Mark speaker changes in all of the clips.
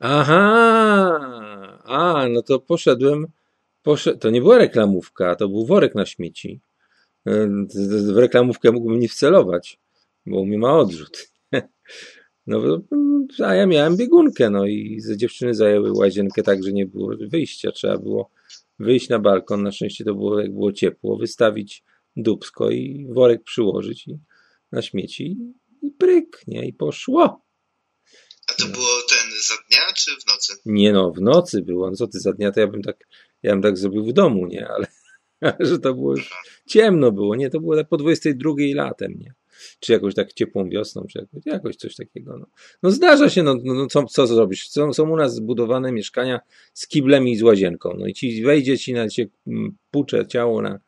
Speaker 1: Aha, a, no to poszedłem, poszedł, to nie była reklamówka, to był worek na śmieci. E, W reklamówkę mógłbym nie wcelować, bo mi ma odrzut. No, a ja miałem biegunkę, no i ze dziewczyny zajęły łazienkę tak, że nie było wyjścia. Trzeba było wyjść na balkon, na szczęście to było, jak było ciepło, wystawić dubsko i worek przyłożyć i, na śmieci i pryk, nie? I poszło.
Speaker 2: A to było ten za dnia czy w nocy?
Speaker 1: Nie no, w nocy było. No co ty za dnia, to ja bym tak, ja bym tak zrobił w domu, nie? Ale, że to było już ciemno było, nie? To było tak po 22 latem, nie? Czy jakoś tak ciepłą wiosną, czy jakoś, jakoś coś takiego. No, no zdarza się, no, no, no co, co zrobisz? Są, są u nas zbudowane mieszkania z kiblem i z łazienką. No i ci wejdzie ci na cię mm, pucze ciało na,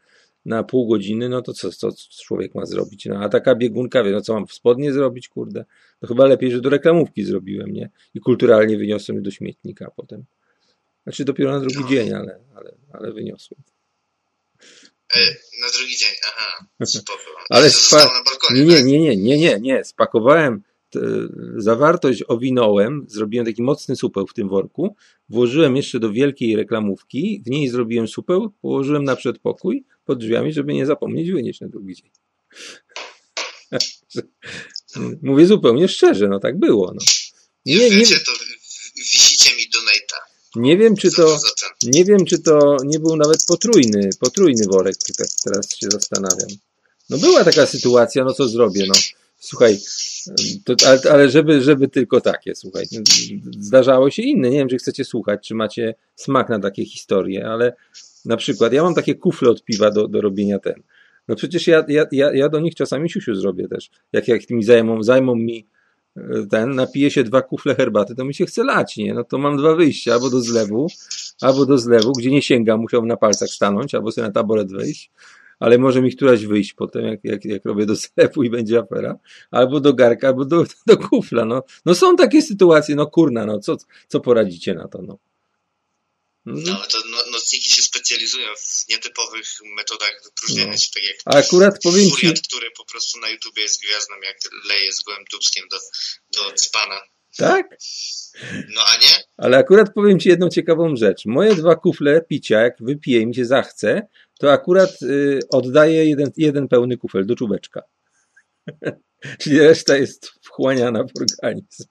Speaker 1: na pół godziny, no to co, co człowiek ma zrobić? No a taka biegunka, wie, no co mam w spodnie zrobić, kurde? No chyba lepiej, że do reklamówki zrobiłem, nie? I kulturalnie wyniosłem je do śmietnika potem. Znaczy dopiero na drugi dzień, ale, ale, ale wyniosłem.
Speaker 2: E, na drugi dzień, aha, spoko.
Speaker 1: Ale spa- Nie,
Speaker 2: tak?
Speaker 1: nie, nie, nie, nie, nie. Spakowałem zawartość, owinąłem, zrobiłem taki mocny supeł w tym worku, włożyłem jeszcze do wielkiej reklamówki, w niej zrobiłem supeł, położyłem na przedpokój pod drzwiami, żeby nie zapomnieć wynieść na drugi dzień. Mówię zupełnie szczerze, no tak było. No.
Speaker 2: Nie,
Speaker 1: Nie,
Speaker 2: to wisicie mi donate'a.
Speaker 1: nie wiem, czy to, nie wiem, czy to nie był nawet potrójny, potrójny worek, tak teraz się zastanawiam. No była taka sytuacja, no co zrobię, no. Słuchaj, to, ale, ale żeby, żeby tylko takie, słuchaj. Zdarzało się inne, nie wiem, czy chcecie słuchać, czy macie smak na takie historie, ale na przykład ja mam takie kufle od piwa do, do robienia ten. No przecież ja, ja, ja, ja do nich czasami siusiu zrobię też. Jak, jak mi zajmą, zajmą mi e, ten, napiję się dwa kufle herbaty, to mi się chce lać, nie? No to mam dwa wyjścia, albo do zlewu, albo do zlewu, gdzie nie sięgam, musiałbym na palcach stanąć, albo sobie na taboret wejść, ale może mi któraś wyjść potem, jak, jak, jak robię do zlewu i będzie afera, albo do garka, albo do, do kufla, no. No są takie sytuacje, no kurna, no co, co poradzicie na to, no.
Speaker 2: No,
Speaker 1: Mhm.
Speaker 2: ale to no, nocniki się specjalizują w nietypowych metodach wypróżniania
Speaker 1: No.
Speaker 2: się, tak jak
Speaker 1: A akurat powiem ci,
Speaker 2: furiat, który po prostu na YouTubie jest gwiazdą, jak leje z gołym dubskiem do, do dzbana.
Speaker 1: tak?
Speaker 2: No a nie?
Speaker 1: Ale akurat powiem Ci jedną ciekawą rzecz. Moje dwa kufle picia, jak wypiję i mi się zachce, to akurat y, oddaję jeden, jeden pełny kufel do czubeczka. Czyli reszta jest wchłaniana w organizm.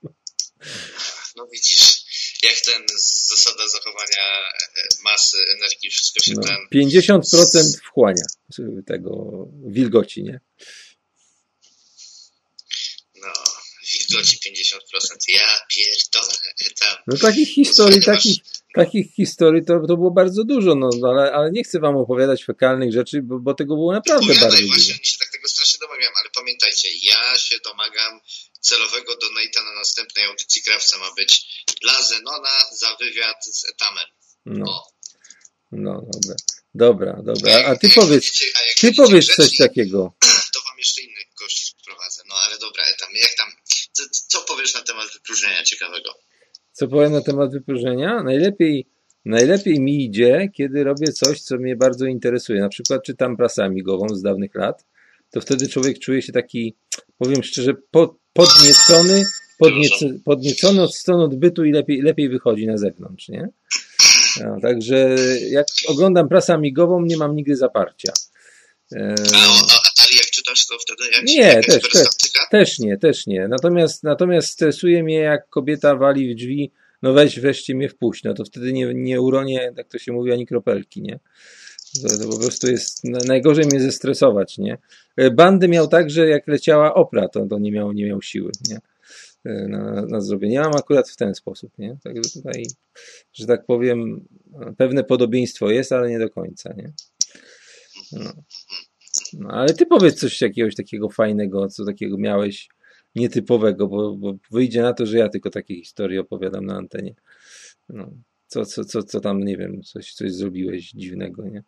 Speaker 2: No widzisz, jak ten zasada zachowania e, masy, energii, wszystko się
Speaker 1: No,
Speaker 2: ten...
Speaker 1: 50% wchłania tego wilgoci, nie?
Speaker 2: No, wilgoci 50%. Ja pierdolę, tam.
Speaker 1: No takich historii, takich, takich historii to, to było bardzo dużo, no, no, ale, ale nie chcę Wam opowiadać fekalnych rzeczy, bo, bo tego było naprawdę bardzo
Speaker 2: Opowiadaj,
Speaker 1: dużo.
Speaker 2: właśnie, mi się tak tego strasznie domagam, ale pamiętajcie, ja się domagam celowego donate'a na następnej audycji Krawca ma być dla Zenona za wywiad z Etamem.
Speaker 1: No,
Speaker 2: O.
Speaker 1: no, dobra. Dobra, dobra. A, ty powiedz, ty powiedz coś takiego.
Speaker 2: To wam jeszcze innych gości sprowadzę. No ale dobra, Etam, jak tam, co, co powiesz na temat wypróżnienia ciekawego?
Speaker 1: Co powiem na temat wypróżnienia? Najlepiej, najlepiej mi idzie, kiedy robię coś, co mnie bardzo interesuje. Na przykład czytam prasę amigową z dawnych lat, to wtedy człowiek czuje się taki, powiem szczerze, po, podniecony, podniecony, podniecony od strony odbytu i lepiej, lepiej wychodzi na zewnątrz, nie? No, także jak oglądam prasę amigową, nie mam nigdy zaparcia. E,
Speaker 2: A, a, ale jak czytasz, to wtedy jak
Speaker 1: Nie,
Speaker 2: jakaś
Speaker 1: też,
Speaker 2: perystyptyka?
Speaker 1: Też nie, też nie. Natomiast, natomiast stresuje mnie, jak kobieta wali w drzwi, no weź, weźcie mnie wpuść, no to wtedy nie, nie uronię, tak to się mówi, ani kropelki, nie? To, to po prostu jest, na- najgorzej mnie zestresować, nie? E, Bandy miał tak, że jak leciała opra, to, to nie, miał, nie miał siły, nie? E, Na, na zrobienie. Ja mam akurat w ten sposób, nie? Także tutaj, że tak powiem, pewne podobieństwo jest, ale nie do końca, nie? No. No, ale ty powiedz coś jakiegoś takiego fajnego, co takiego miałeś nietypowego, bo, bo wyjdzie na to, że ja tylko takie historie opowiadam na antenie. No. Co, co, co, co tam, nie wiem, coś, coś zrobiłeś dziwnego, nie?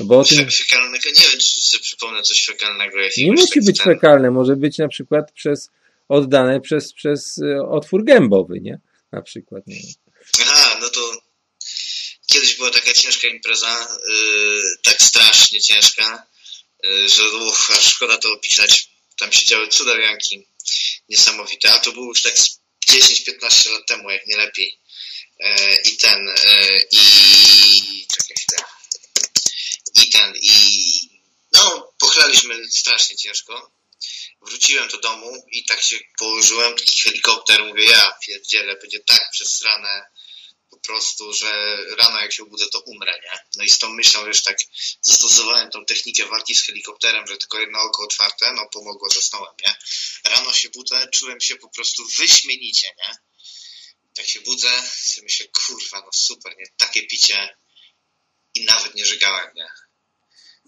Speaker 1: No bo o tym
Speaker 2: Fe- Fekalnego, nie wiem, czy sobie przypomnę coś fekalnego.
Speaker 1: nie musi być
Speaker 2: ten-
Speaker 1: fekalne, może być na przykład przez oddane przez, przez e, otwór gębowy, nie? Na przykład, nie wiem.
Speaker 2: Aha, no to kiedyś była taka ciężka impreza, yy, tak strasznie ciężka, że uch, szkoda to opisać. Tam się działy cudawianki niesamowite, a to było już tak z 10-15 lat temu, jak nie lepiej. e, i ten, e, i czekaj chwilę. I ten, i no, pochlaliśmy strasznie ciężko. Wróciłem do domu i tak się położyłem, taki helikopter, mówię, ja pierdzielę, będzie tak przesrane, prostu, że rano jak się obudzę, to umrę, nie? No i z tą myślą, wiesz, tak zastosowałem tą technikę walki z helikopterem, że tylko jedno oko otwarte, no pomogło, zasnąłem, nie? Rano się budzę, czułem się po prostu wyśmienicie, nie? Tak się budzę, sobie myślę, kurwa, no super, nie? Takie picie i nawet nie żegałem, nie?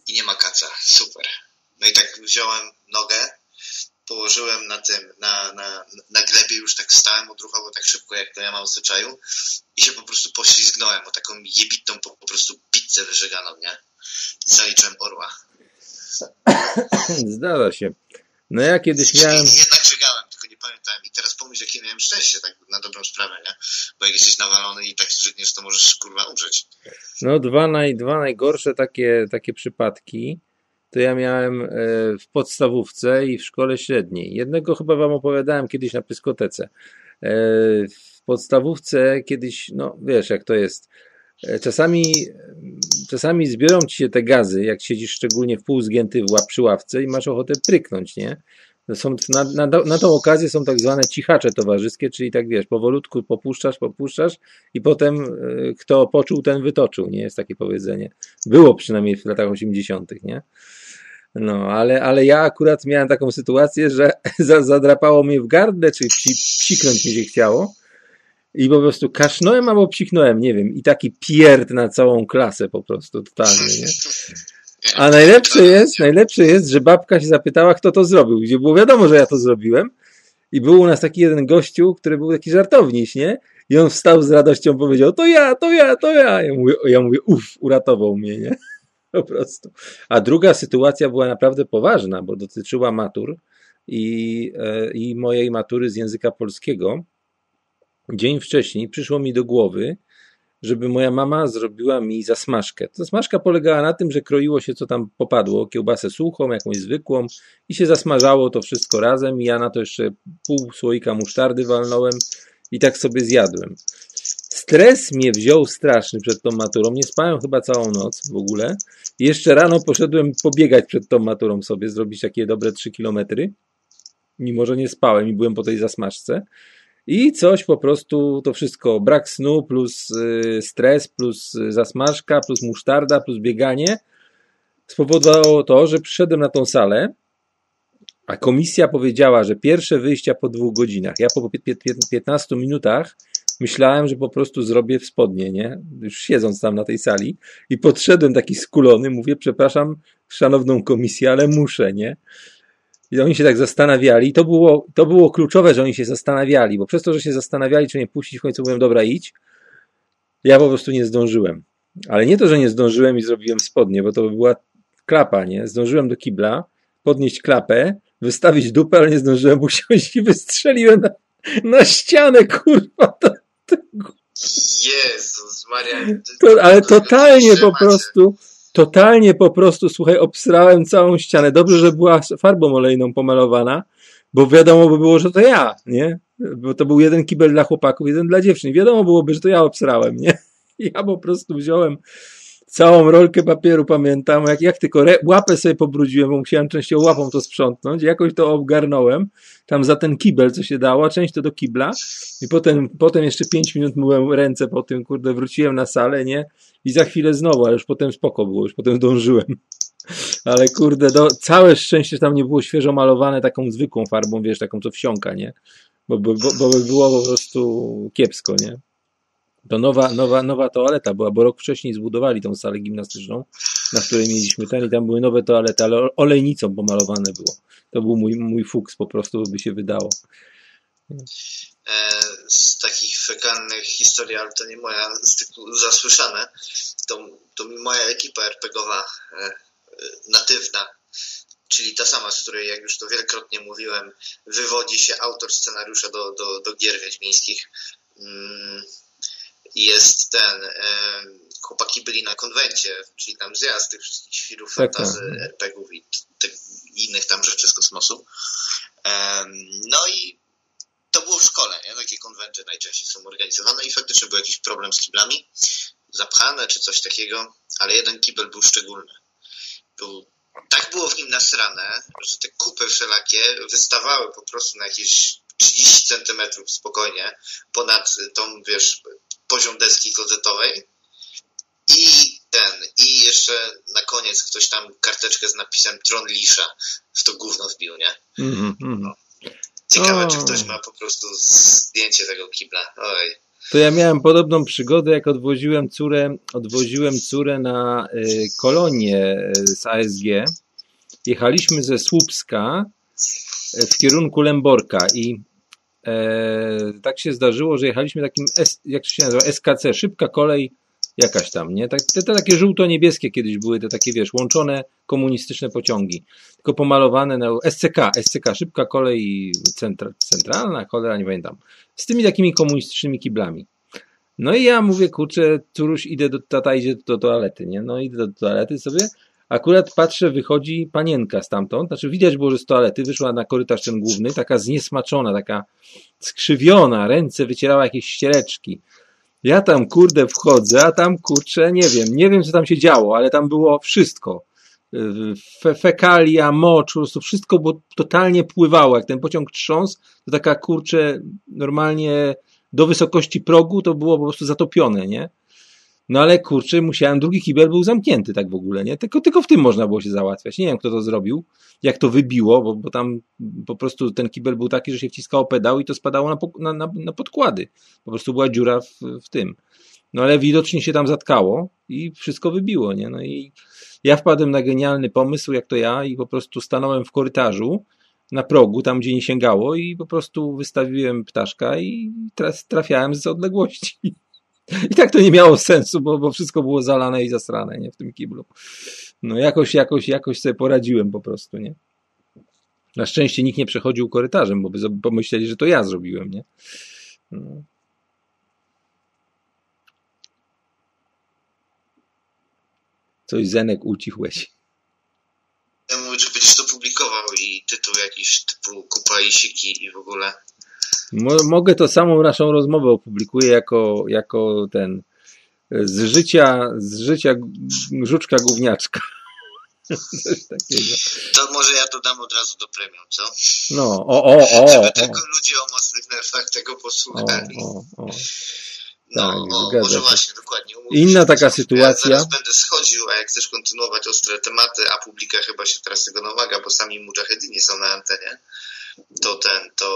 Speaker 2: I nie ma kaca, super. No i tak wziąłem nogę, położyłem na tym, na, na, na glebie, już tak stałem odruchowo tak szybko, jak to ja mam w zwyczaju i się po prostu poślizgnąłem o taką jebitą po, po prostu pizzę wyżeganą, nie? I zaliczyłem orła.
Speaker 1: Zdarza się. No ja kiedyś miałem...
Speaker 2: Jednak żegałem, tylko nie pamiętałem. I teraz pomyśl, jakie miałem szczęście, tak na dobrą sprawę, nie? Bo jak jesteś nawalony i tak żygniesz, to możesz, kurwa, umrzeć.
Speaker 1: No dwa, naj, dwa najgorsze takie, takie przypadki to ja miałem e, w podstawówce i w szkole średniej. Jednego chyba wam opowiadałem kiedyś na pyskotece. E, w podstawówce kiedyś, no wiesz jak to jest, e, czasami, czasami zbiorą ci się te gazy, jak siedzisz szczególnie w pół zgięty w łap przy ławce i masz ochotę pryknąć, nie? Są, na, na, na tą okazję są tak zwane cichacze towarzyskie, czyli tak wiesz, powolutku popuszczasz, popuszczasz i potem kto poczuł, ten wytoczył, nie? Jest takie powiedzenie. Było przynajmniej w latach 80., nie? No, ale, ale ja akurat miałem taką sytuację, że zadrapało mnie w gardle, czy psi, psiknąć mi się chciało. I po prostu kasznąłem albo psiknąłem, nie wiem. I taki pierd na całą klasę po prostu, totalnie, nie? A najlepsze jest, najlepsze jest, że babka się zapytała, kto to zrobił, gdzie było wiadomo, że ja to zrobiłem. I był u nas taki jeden gościu, który był taki żartowniś, nie? I on wstał z radością, powiedział, to ja, to ja, to ja. Ja mówię, ja mówię uff, uratował mnie, nie? Po prostu. A druga sytuacja była naprawdę poważna, bo dotyczyła matur i, e, i mojej matury z języka polskiego. Dzień wcześniej przyszło mi do głowy, żeby moja mama zrobiła mi zasmażkę. Zasmażka polegała na tym, że kroiło się co tam popadło, kiełbasę suchą, jakąś zwykłą i się zasmażało to wszystko razem i ja na to jeszcze pół słoika musztardy walnąłem i tak sobie zjadłem. Stres mnie wziął straszny przed tą maturą. Nie spałem chyba całą noc w ogóle. Jeszcze rano poszedłem pobiegać przed tą maturą sobie, zrobić takie dobre 3 kilometry. Mimo, że nie spałem i byłem po tej zasmażce. I coś po prostu, to wszystko, brak snu, plus y, stres, plus zasmażka, plus musztarda, plus bieganie spowodowało to, że przyszedłem na tą salę, a komisja powiedziała, że pierwsze wyjścia po dwóch godzinach. Ja po 15 minutach myślałem, że po prostu zrobię w spodnie, nie? Już siedząc tam na tej sali i podszedłem taki skulony, mówię, przepraszam szanowną komisję, ale muszę, nie? I oni się tak zastanawiali. I to było, to było kluczowe, że oni się zastanawiali, bo przez to, że się zastanawiali, czy nie puścić, w końcu mówiłem, dobra, idź. Ja po prostu nie zdążyłem. Ale nie to, że nie zdążyłem i zrobiłem spodnie, bo to by była klapa, nie? Zdążyłem do kibla, podnieść klapę, wystawić dupę, ale nie zdążyłem usiąść i wystrzeliłem na, na ścianę, kurwa. To,
Speaker 2: Jezus Maria.
Speaker 1: To, ale totalnie po prostu, totalnie po prostu, słuchaj, obsrałem całą ścianę. Dobrze, że była farbą olejną pomalowana, bo wiadomo by było, że to ja, nie? Bo to był jeden kibel dla chłopaków, jeden dla dziewczyn. Wiadomo byłoby, że to ja obsrałem, nie? Ja po prostu wziąłem całą rolkę papieru, pamiętam, jak, jak tylko re, łapę sobie pobrudziłem, bo musiałem częścią łapą to sprzątnąć, jakoś to obgarnąłem, tam za ten kibel, co się dało, część to do kibla i potem, potem jeszcze pięć minut myłem ręce po tym, kurde, wróciłem na salę, nie? I za chwilę znowu, ale już potem spoko było, już potem dążyłem. Ale kurde, do, całe szczęście, że tam nie było świeżo malowane taką zwykłą farbą, wiesz, taką co wsiąka, nie? Bo, bo, bo by było po prostu kiepsko, nie? To nowa, nowa, nowa toaleta była, bo rok wcześniej zbudowali tą salę gimnastyczną, na której mieliśmy ten i tam były nowe toalety, ale olejnicą pomalowane było. To był mój, mój fuks po prostu, by się wydało.
Speaker 2: E, z takich fekalnych historii, ale to nie moja, z zasłyszane, to, to moja ekipa RPGowa e, e, natywna, czyli ta sama, z której, jak już to wielokrotnie mówiłem, wywodzi się autor scenariusza do, do, do gier wiedźmińskich. Mm, jest ten, chłopaki byli na konwencie, czyli tam zjazd tych wszystkich świrów, tak, fantazy, tak. RPGów i tych innych tam rzeczy z kosmosu. No i to było w szkole, nie? Takie konwenty najczęściej są organizowane i faktycznie był jakiś problem z kiblami, zapchane czy coś takiego, ale jeden kibel był szczególny. Był, tak było w nim nasrane, że te kupy wszelakie wystawały po prostu na jakieś 30 centymetrów spokojnie ponad tą, wiesz, poziom deski klozetowej i ten, i jeszcze na koniec ktoś tam karteczkę z napisem Tron Lisza w to gówno wbił, nie?
Speaker 1: Mhm, mhm.
Speaker 2: Ciekawe,
Speaker 1: O.
Speaker 2: czy ktoś ma po prostu zdjęcie tego kibla. Oj.
Speaker 1: To ja miałem podobną przygodę, jak odwoziłem córę, odwoziłem córę na y, kolonię y, z ASG. Jechaliśmy ze Słupska y, w kierunku Lęborka i e, tak się zdarzyło, że jechaliśmy takim, S, jak się nazywa, SKC, szybka kolej jakaś tam, nie? Tak, te, te takie żółto-niebieskie kiedyś były, te takie, wiesz, łączone komunistyczne pociągi, tylko pomalowane na SCK, SCK, szybka kolej centra, centralna, cholera, nie pamiętam, z tymi takimi komunistycznymi kiblami. No i ja mówię, kurczę, Turuś, idę do, tata idzie do toalety, nie? No idę do toalety sobie, akurat patrzę, wychodzi panienka stamtąd, znaczy widać było, że z toalety wyszła na korytarz ten główny, taka zniesmaczona, taka skrzywiona, ręce wycierała jakieś ściereczki. Ja tam, kurde, wchodzę, a tam, kurczę, nie wiem, nie wiem, co tam się działo, ale tam było wszystko. Fe, fekalia, mocz, po prostu wszystko było, totalnie pływało. Jak ten pociąg trząsł, to taka, kurczę, normalnie do wysokości progu to było po prostu zatopione, nie? No ale kurczę, musiałem, drugi kibel był zamknięty tak w ogóle, nie? Tylko, tylko w tym można było się załatwiać. Nie wiem, kto to zrobił, jak to wybiło, bo, bo tam po prostu ten kibel był taki, że się wciskało pedał i to spadało na, na, na, na podkłady. Po prostu była dziura w, w tym. No ale widocznie się tam zatkało i wszystko wybiło, nie? No i ja wpadłem na genialny pomysł, jak to ja, i po prostu stanąłem w korytarzu na progu, tam gdzie nie sięgało i po prostu wystawiłem ptaszka i trafiałem z odległości. I tak to nie miało sensu, bo, bo wszystko było zalane i zasrane, nie, w tym kiblu. No jakoś, jakoś, jakoś sobie poradziłem po prostu, nie. Na szczęście nikt nie przechodził korytarzem, bo by pomyśleli, że to ja zrobiłem, nie. No. Coś Zenek ucichłeś.
Speaker 2: Ja mówię, że będziesz to publikował i tytuł jakiś typu Kupa i Siki i w ogóle.
Speaker 1: Mo, mogę to samą naszą rozmowę opublikuję jako, jako ten z życia, z życia żuczka gówniaczka. Coś takiego.
Speaker 2: To może ja to dam od razu do premium, co?
Speaker 1: No, o, o, o,
Speaker 2: Żeby
Speaker 1: o,
Speaker 2: tylko ludzie o mocnych nerwach tego
Speaker 1: o,
Speaker 2: posłuchali.
Speaker 1: o, o.
Speaker 2: No,
Speaker 1: tak,
Speaker 2: o,
Speaker 1: zgadza
Speaker 2: może
Speaker 1: się.
Speaker 2: właśnie, dokładnie.
Speaker 1: Inna taka
Speaker 2: Ja
Speaker 1: sytuacja,
Speaker 2: zaraz będę schodził, a jak chcesz kontynuować ostre tematy, a publika chyba się teraz tego nawaga, bo sami mujahedini są na antenie, to ten, to,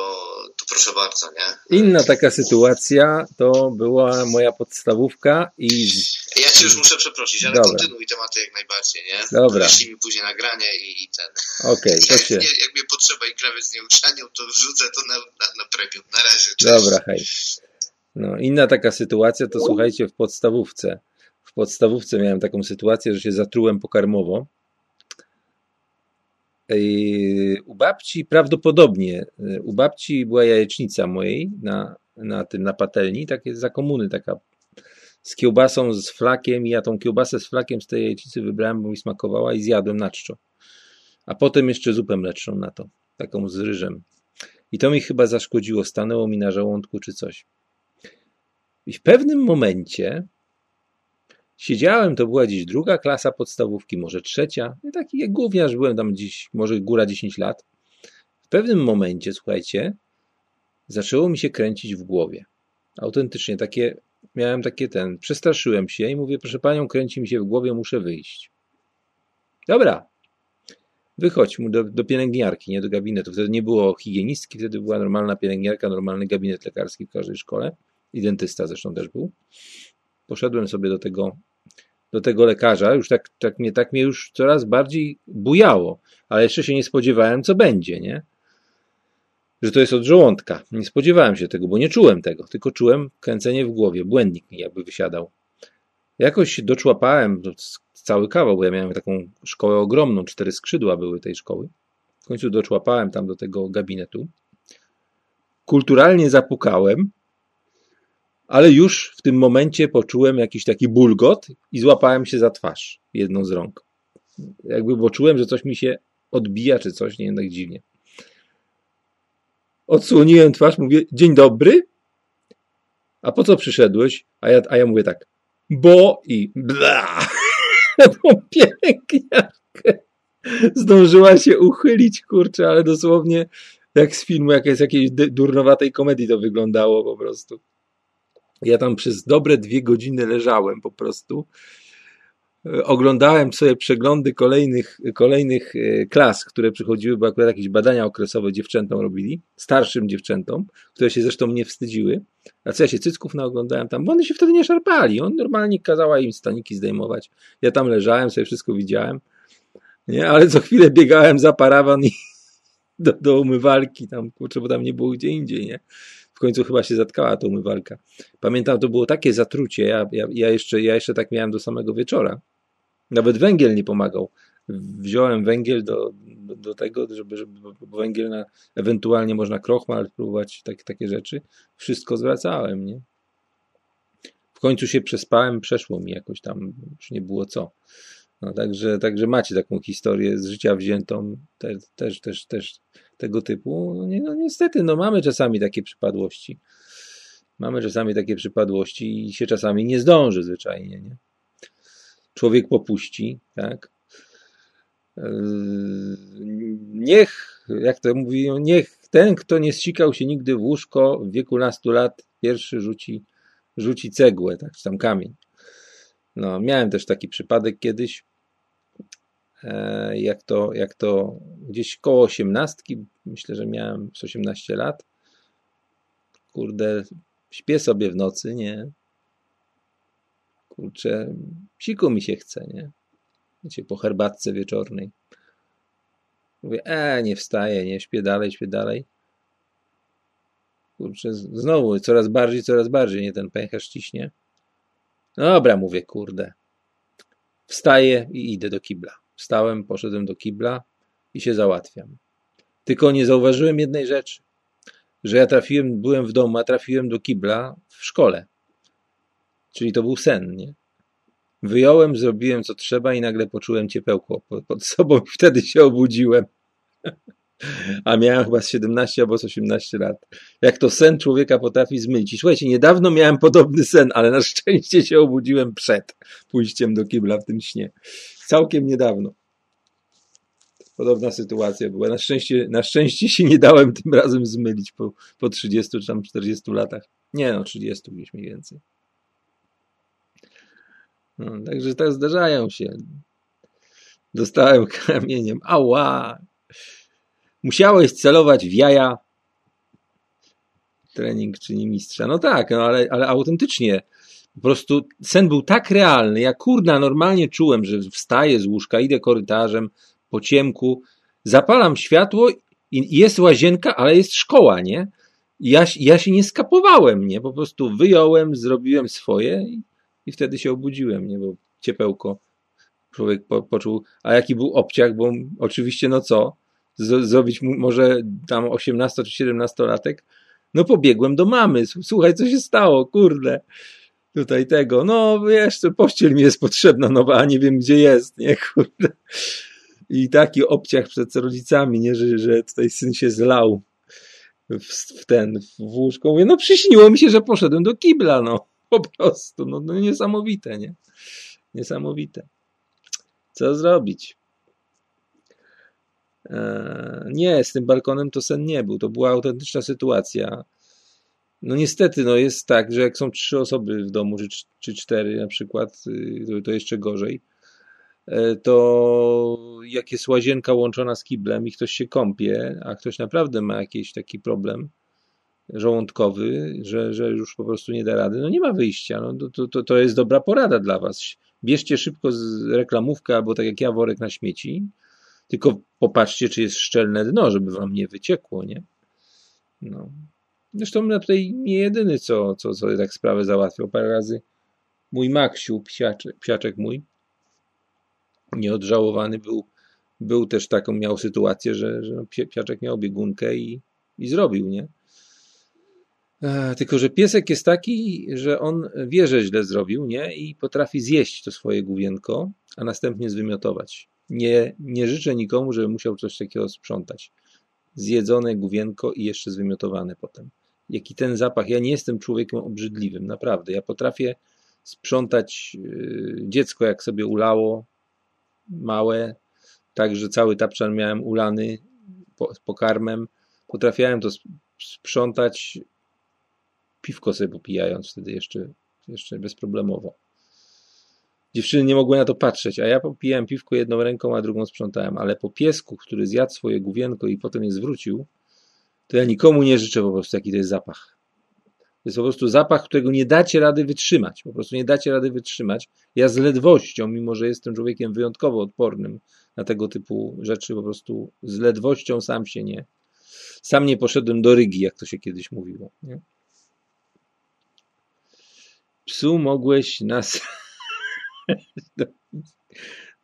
Speaker 2: to proszę bardzo, nie?
Speaker 1: inna taka sytuacja to była moja podstawówka i z,
Speaker 2: Ja cię już muszę przeprosić, ale
Speaker 1: Dobra.
Speaker 2: kontynuuj tematy jak najbardziej, nie?
Speaker 1: Dobra.
Speaker 2: Wyślij mi później nagranie i, i ten.
Speaker 1: okej, to
Speaker 2: Jak,
Speaker 1: się,
Speaker 2: nie, jak mnie potrzeba i krawiec nie uszanił, to wrzucę to na, na, na premium. Na razie. Cześć.
Speaker 1: dobra, hej. No, inna taka sytuacja to słuchajcie w podstawówce. W podstawówce miałem taką sytuację, że się zatrułem pokarmowo. Yy, U babci prawdopodobnie, u babci była jajecznica mojej na, na tym, na patelni, takie za komuny, taka z kiełbasą, z flakiem i ja tą kiełbasę z flakiem z tej jajecznicy wybrałem, bo mi smakowała i zjadłem na czczo. A potem jeszcze zupę mleczną na to, taką z ryżem. I to mi chyba zaszkodziło, stanęło mi na żołądku czy coś. I w pewnym momencie siedziałem, to była dziś druga klasa podstawówki, może trzecia, taki jak gówniarz byłem tam dziś, może góra 10 lat. W pewnym momencie, słuchajcie, zaczęło mi się kręcić w głowie. Autentycznie, takie, miałem takie ten, przestraszyłem się i mówię, proszę panią, kręci mi się w głowie, muszę wyjść. Dobra, wychodź mu do, do pielęgniarki, nie do gabinetu. Wtedy nie było higienistki, wtedy była normalna pielęgniarka, normalny gabinet lekarski w każdej szkole. I dentysta zresztą też był. Poszedłem sobie do tego, do tego lekarza, już tak, tak, mnie, tak mnie już coraz bardziej bujało, ale jeszcze się nie spodziewałem, co będzie, nie? Że to jest od żołądka. Nie spodziewałem się tego, bo nie czułem tego, tylko czułem kręcenie w głowie, błędnik mi jakby wysiadał. Jakoś doczłapałem, cały kawał, bo ja miałem taką szkołę ogromną, cztery skrzydła były tej szkoły. W końcu doczłapałem tam do tego gabinetu. Kulturalnie zapukałem, ale już w tym momencie poczułem jakiś taki bulgot i złapałem się za twarz jedną z rąk. Jakby poczułem, że coś mi się odbija, czy coś, nie wiem, tak dziwnie. Odsłoniłem twarz, mówię, dzień dobry. A po co przyszedłeś? A ja, a ja mówię tak, bo i bla. Pielęgniarkę zdążyła się uchylić, kurczę, ale dosłownie jak z filmu jakiejś, jakiejś durnowatej komedii to wyglądało po prostu. Ja tam przez dobre dwie godziny leżałem po prostu oglądałem sobie przeglądy kolejnych, kolejnych e, klas, które przychodziły, bo akurat jakieś badania okresowe dziewczętom robili, starszym dziewczętom, które się zresztą nie wstydziły. A co ja się cycków naoglądałem tam, bo one się wtedy nie szarpali. On normalnie kazała im staniki zdejmować. Ja tam leżałem, sobie wszystko widziałem. Nie, ale co chwilę biegałem za parawan i do, do umywalki tam, kurczę, bo tam nie było gdzie indziej, nie? W końcu chyba się zatkała ta umywalka. Pamiętam, to było takie zatrucie, ja, ja, ja, jeszcze, ja jeszcze tak miałem do samego wieczora, nawet węgiel nie pomagał. Wziąłem węgiel do, do, do tego, żeby, żeby węgiel na, ewentualnie można krochmal próbować, tak, takie rzeczy. Wszystko zwracałem, nie? W końcu się przespałem, przeszło mi jakoś tam, już nie było co. No, także, także macie taką historię z życia wziętą, te, też, też, też tego typu. No, no niestety, no mamy czasami takie przypadłości. Mamy czasami takie przypadłości i się czasami nie zdąży zwyczajnie, nie? człowiek popuści, tak? Niech, jak to mówi, niech ten, kto nie zsikał się nigdy w łóżko w wieku nastu lat, pierwszy rzuci, rzuci cegłę, tak, czy tam kamień. No, miałem też taki przypadek kiedyś, jak to, jak to gdzieś koło osiemnastki, myślę, że miałem z 18 lat. Kurde, śpię sobie w nocy, nie? kurczę, psiku mi się chce, nie? Wiecie, po herbatce wieczornej. Mówię, e, nie wstaję, nie, śpię dalej, śpię dalej. Kurczę, znowu, coraz bardziej, coraz bardziej, nie, ten pęcherz ciśnie. Dobra, mówię, kurde. Wstaję i idę do kibla. Wstałem, poszedłem do kibla i się załatwiam. Tylko nie zauważyłem jednej rzeczy, że ja trafiłem, byłem w domu, a trafiłem do kibla w szkole. Czyli to był sen, nie? Wyjąłem, zrobiłem co trzeba i nagle poczułem ciepełko pod sobą i wtedy się obudziłem. A miałem chyba z 17 albo z 18 lat. Jak to sen człowieka potrafi zmylić. Słuchajcie, niedawno miałem podobny sen, ale na szczęście się obudziłem przed pójściem do kibla w tym śnie. Całkiem niedawno. Podobna sytuacja była. Na szczęście, na szczęście się nie dałem tym razem zmylić po, po 30 czy tam 40 latach. Nie no, 30 gdzieś mniej więcej. No, także tak zdarzają się. Dostałem kamieniem. Ała! Musiałeś celować w jaja. Trening czyni mistrza. No tak, no ale, ale autentycznie. Po prostu sen był tak realny. Ja kurna normalnie czułem, że wstaję z łóżka, idę korytarzem po ciemku, zapalam światło i jest łazienka, ale jest szkoła, nie? Ja, ja się nie skapowałem, nie? Po prostu wyjąłem, zrobiłem swoje i i wtedy się obudziłem, nie, bo ciepełko człowiek po, poczuł, a jaki był obciach, bo oczywiście no co, z, zrobić może tam 18 czy 17 latek, no pobiegłem do mamy, słuchaj co się stało, kurde, tutaj tego, no wiesz, pościel mi jest potrzebna nowa, a nie wiem gdzie jest, nie, kurde. I taki obciach przed rodzicami, nie, że, że tutaj syn się zlał w, w ten, w łóżko. Mówię, no przyśniło mi się, że poszedłem do kibla, no. Po prostu, no, no niesamowite, nie? Niesamowite. Co zrobić? Eee, nie, z tym balkonem to sen nie był. To była autentyczna sytuacja. No niestety, no jest tak, że jak są trzy osoby w domu, czy, czy cztery na przykład, y, to, jeszcze gorzej, e, to jak jest łazienka łączona z kiblem i ktoś się kąpie, a ktoś naprawdę ma jakiś taki problem, żołądkowy, że, że już po prostu nie da rady, no nie ma wyjścia. No, to, to, to jest dobra porada dla Was. Bierzcie szybko reklamówkę albo tak jak ja worek na śmieci, tylko popatrzcie, czy jest szczelne dno, żeby Wam nie wyciekło, nie? No. Zresztą ja tutaj nie jedyny, co, co sobie tak sprawę załatwiał. Parę razy mój Maksiu, psiaczek, psiaczek mój, nieodżałowany był, był też taką, miał sytuację, że, że psiaczek miał biegunkę i, i zrobił, nie? E, tylko, że piesek jest taki, że on wie, że źle zrobił, nie? I potrafi zjeść to swoje główienko, a następnie zwymiotować. Nie, nie życzę nikomu, żeby musiał coś takiego sprzątać. zjedzone główienko i jeszcze zwymiotowane potem. Jaki ten zapach, ja nie jestem człowiekiem obrzydliwym, naprawdę. Ja potrafię sprzątać yy, dziecko, jak sobie ulało, małe, tak, że cały tapczan miałem ulany pokarmem. Potrafiałem to sprzątać, piwko sobie popijając wtedy jeszcze, jeszcze bezproblemowo. Dziewczyny nie mogły na to patrzeć, a ja popijałem piwko jedną ręką, a drugą sprzątałem, ale po piesku, który zjadł swoje główienko i potem je zwrócił, to ja nikomu nie życzę po prostu, jaki to jest zapach. To jest po prostu zapach, którego nie dacie rady wytrzymać. Po prostu nie dacie rady wytrzymać. Ja z ledwością, mimo że jestem człowiekiem wyjątkowo odpornym na tego typu rzeczy, po prostu z ledwością sam się nie. Sam nie poszedłem do Rygi, jak to się kiedyś mówiło. Nie? Psu mogłeś nas.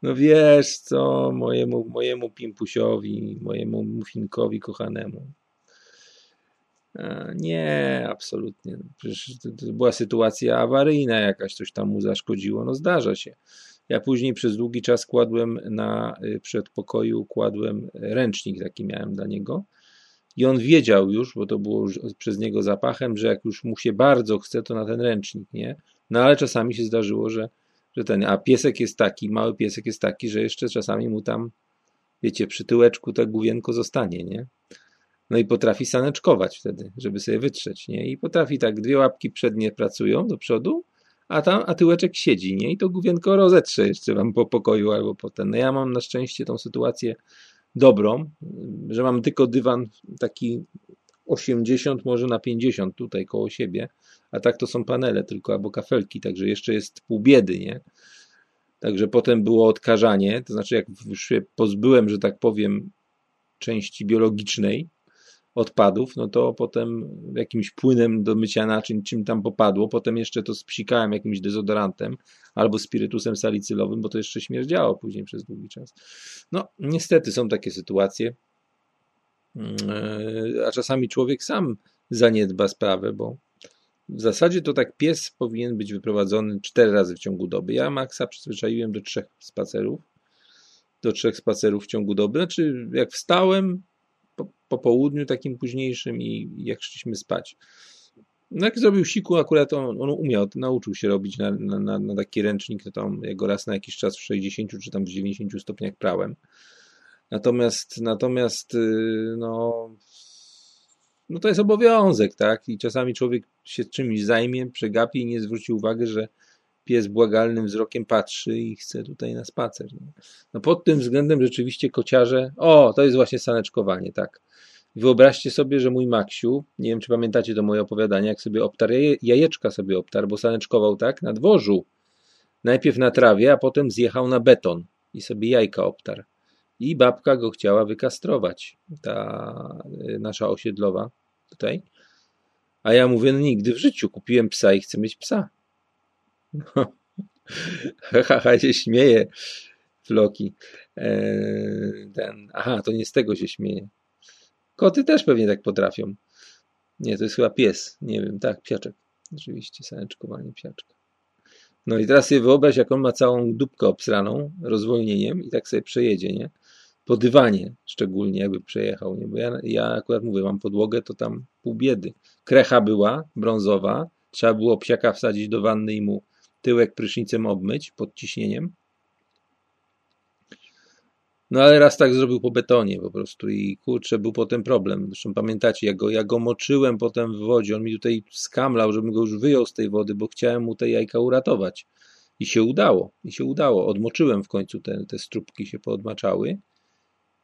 Speaker 1: No wiesz co, mojemu, mojemu pimpusiowi, mojemu mufinkowi kochanemu. Nie, absolutnie. Przecież to była sytuacja awaryjna jakaś, coś tam mu zaszkodziło. No zdarza się. Ja później przez długi czas kładłem na y, przedpokoju, kładłem ręcznik taki miałem dla niego. I on wiedział już, bo to było przez niego zapachem, że jak już mu się bardzo chce, to na ten ręcznik, nie? No ale czasami się zdarzyło, że, że ten, a piesek jest taki, mały piesek jest taki, że jeszcze czasami mu tam, wiecie, przy tyłeczku tak główienko zostanie, nie? No i potrafi saneczkować wtedy, żeby sobie wytrzeć, nie? I potrafi tak, dwie łapki przednie pracują do przodu, a tam, a tyłeczek siedzi, nie? I to główienko rozetrze jeszcze wam po pokoju albo po ten. No ja mam na szczęście tą sytuację dobrą, że mam tylko dywan taki 80 może na 50 tutaj koło siebie, a tak to są panele tylko albo kafelki, także jeszcze jest pół biedy, nie? Także potem było odkażanie, to znaczy jak już się pozbyłem, że tak powiem, części biologicznej, odpadów, no to potem jakimś płynem do mycia naczyń, czym tam popadło, potem jeszcze to spsikałem jakimś dezodorantem albo spirytusem salicylowym, bo to jeszcze śmierdziało później przez długi czas. No, niestety są takie sytuacje, mm, a czasami człowiek sam zaniedba sprawę, bo w zasadzie to tak pies powinien być wyprowadzony cztery razy w ciągu doby. Ja Maxa przyzwyczaiłem do trzech spacerów, do trzech spacerów w ciągu doby. Znaczy, jak wstałem, po, po południu takim późniejszym i, jak szliśmy spać. No jak zrobił siku, akurat on, on umiał, nauczył się robić na, na, na taki ręcznik, to tam jego raz na jakiś czas w 60 czy tam w 90 stopniach prałem. Natomiast, natomiast y, no, no to jest obowiązek, tak? I czasami człowiek się czymś zajmie, przegapi i nie zwróci uwagi, że pies błagalnym wzrokiem patrzy i chce tutaj na spacer. No pod tym względem rzeczywiście kociarze, o, to jest właśnie saneczkowanie, tak. Wyobraźcie sobie, że mój Maksiu, nie wiem czy pamiętacie to moje opowiadanie, jak sobie obtarł, jajeczka sobie obtarł, bo saneczkował tak, na dworzu. Najpierw na trawie, a potem zjechał na beton i sobie jajka obtarł. I babka go chciała wykastrować, ta y, nasza osiedlowa tutaj. A ja mówię, no nigdy w życiu kupiłem psa i chcę mieć psa. No. Haha, się śmieje Floki. Eee, ten, aha, to nie z tego się śmieje. Koty też pewnie tak potrafią. Nie, to jest chyba pies. Nie wiem, tak, psiaczek. Oczywiście, saneczkowanie psiaczka. No i teraz sobie wyobraź, jak on ma całą dupkę obsraną rozwolnieniem i tak sobie przejedzie, nie? Po dywanie szczególnie, jakby przejechał, nie? Bo ja, ja akurat mówię, mam podłogę, to tam pół biedy. Krecha była, brązowa, trzeba było psiaka wsadzić do wanny i mu tyłek prysznicem obmyć pod ciśnieniem. No ale raz tak zrobił po betonie po prostu i kurczę, był potem problem. Zresztą pamiętacie, ja go, ja go moczyłem potem w wodzie, on mi tutaj skamlał, żebym go już wyjął z tej wody, bo chciałem mu te jajka uratować. I się udało, i się udało. Odmoczyłem w końcu, te, te strubki się poodmaczały.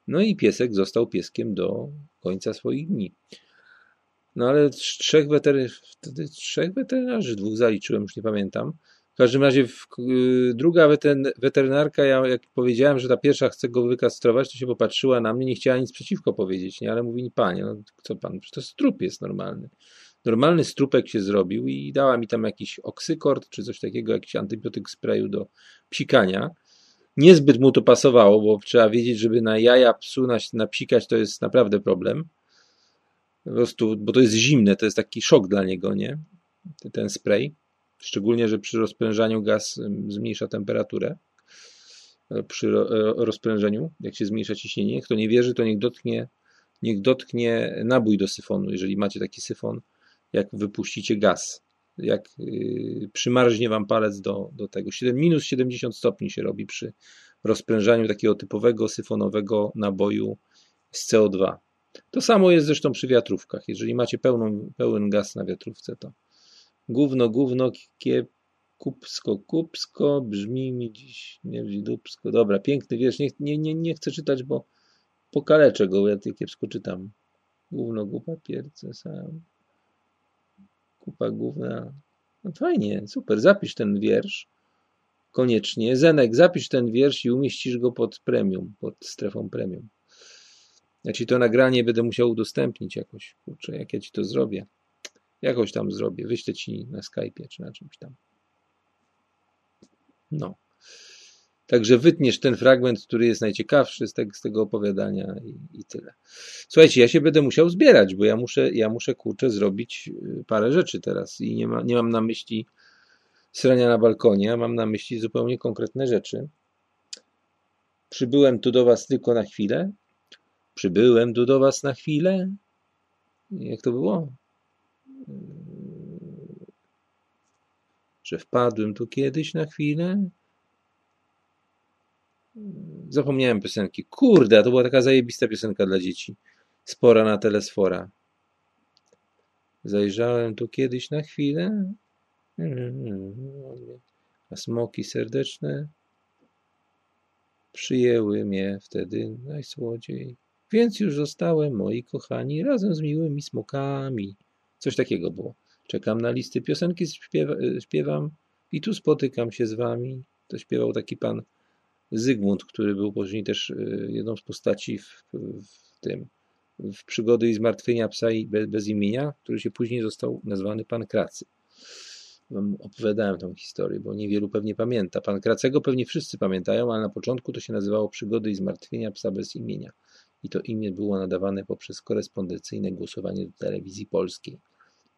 Speaker 1: No i piesek został pieskiem do końca swoich dni. No ale trzech, wetery, wtedy trzech weterynarzy, dwóch zaliczyłem, już nie pamiętam. W każdym razie w, y, druga weterynarka, ja jak powiedziałem, że ta pierwsza chce go wykastrować, to się popatrzyła na mnie, nie chciała nic przeciwko powiedzieć, nie? ale mówi, panie, no co pan, to strup jest normalny. Normalny strupek się zrobił i dała mi tam jakiś oksykord, czy coś takiego, jakiś antybiotyk sprayu do psikania. Niezbyt mu to pasowało, bo trzeba wiedzieć, żeby na jaja psu napsikać to jest naprawdę problem. Po prostu, bo to jest zimne, to jest taki szok dla niego, nie? Ten spray. Szczególnie, że przy rozprężaniu gaz zmniejsza temperaturę. E, przy e, rozprężeniu, jak się zmniejsza ciśnienie. Kto nie wierzy, to niech dotknie niech dotknie nabój do syfonu, jeżeli macie taki syfon, jak wypuścicie gaz. Jak yy, przymarznie wam palec do, do tego. 7, minus 70 stopni się robi przy rozprężaniu takiego typowego syfonowego naboju z CO2. To samo jest zresztą przy wiatrówkach. Jeżeli macie pełną, pełen gaz na wiatrówce, to gówno, gówno, kiep, kupsko, kupsko, brzmi mi dziś nie dupsko. Dobra, piękny wiersz. Nie, nie, nie, nie chcę czytać, bo pokaleczę go, ja kiepsko czytam. Gówno, gupa, pierce sam. Kupa gówna. No fajnie, super. Zapisz ten wiersz. Koniecznie. Zenek, zapisz ten wiersz i umieścisz go pod premium, pod strefą premium. Ja ci to nagranie będę musiał udostępnić jakoś. Kurczę, jak ja ci to zrobię. Jakoś tam zrobię. Wyślę ci na Skype'ie czy na czymś tam. No. Także wytniesz ten fragment, który jest najciekawszy z tego, z tego opowiadania i, i, tyle. Słuchajcie, ja się będę musiał zbierać, bo ja muszę, ja muszę kurczę zrobić y, parę rzeczy teraz i nie, ma, nie mam na myśli srania na balkonie, a mam na myśli zupełnie konkretne rzeczy. Przybyłem tu do Was tylko na chwilę. Przybyłem tu do Was na chwilę. Jak to było? Że wpadłem tu kiedyś na chwilę. Zapomniałem piosenki. Kurde, to była taka zajebista piosenka dla dzieci. Spora na telesfora. Zajrzałem tu kiedyś na chwilę. A smoki serdeczne przyjęły mnie wtedy najsłodziej. Więc już zostałem, moi kochani, razem z miłymi smokami. Coś takiego było. Czekam na listy piosenki, śpiewa, śpiewam i tu spotykam się z wami. To śpiewał taki pan Zygmunt, który był później też y, jedną z postaci w, w tym w przygody i zmartwienia psa i bez, bez imienia, który się później został nazwany pan Kracy. Opowiadałem tą historię, bo niewielu pewnie pamięta. Pan Kracego pewnie wszyscy pamiętają, ale na początku to się nazywało Przygody i zmartwienia psa bez imienia. I to imię było nadawane poprzez korespondencyjne głosowanie do telewizji polskiej.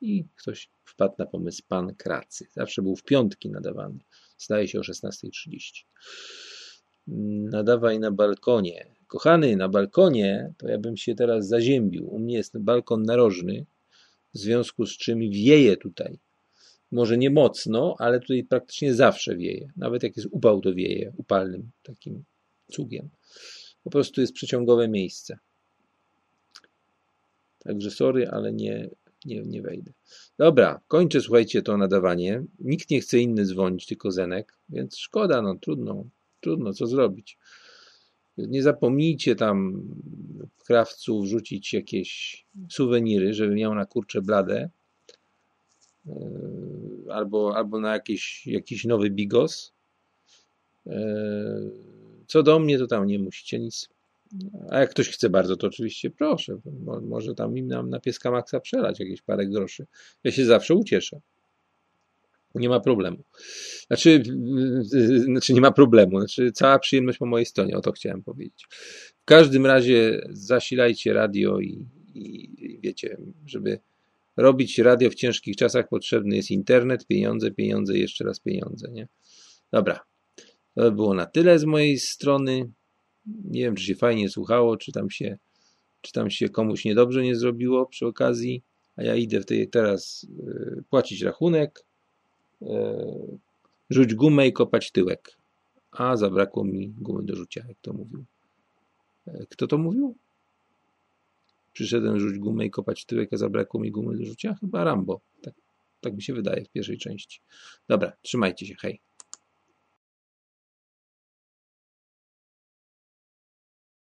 Speaker 1: I ktoś wpadł na pomysł pan Kracy. Zawsze był w piątki nadawany. Zdaje się o 16.30 nadawaj na balkonie. Kochany, na balkonie to ja bym się teraz zaziębił. U mnie jest balkon narożny, w związku z czym wieje tutaj. Może nie mocno, ale tutaj praktycznie zawsze wieje. Nawet jak jest upał, to wieje upalnym takim cugiem. Po prostu jest przeciągowe miejsce. Także sorry, ale nie, nie, nie wejdę. Dobra, kończę, słuchajcie, to nadawanie. Nikt nie chce inny dzwonić, tylko Zenek, więc szkoda, no trudno. Trudno, co zrobić. Nie zapomnijcie tam w krawcu wrzucić jakieś suweniry, żeby miał na kurcze blade. E, albo, albo na jakiś, jakiś nowy bigos. E, co do mnie, to tam nie musicie nic. A jak ktoś chce bardzo, to oczywiście proszę. Może tam im nam na pieska Maxa przelać jakieś parę groszy. Ja się zawsze ucieszę. Nie ma problemu. Znaczy, znaczy nie ma problemu. Znaczy, cała przyjemność po mojej stronie, o to chciałem powiedzieć. W każdym razie zasilajcie radio i, i wiecie, żeby robić radio w ciężkich czasach potrzebny jest internet, pieniądze, pieniądze, jeszcze raz pieniądze, nie? Dobra. To by było na tyle z mojej strony. Nie wiem, czy się fajnie słuchało, czy tam się, czy tam się komuś niedobrze nie zrobiło przy okazji, a ja idę w tej, teraz y, płacić rachunek rzuć gumę i kopać tyłek. A zabrakło mi gumy do rzucia, jak to mówił. E, kto to mówił? Przyszedłem rzuć gumę i kopać tyłek, a zabrakło mi gumy do rzucia? Chyba Rambo. Tak, tak mi się wydaje w pierwszej części. Dobra, trzymajcie się, hej.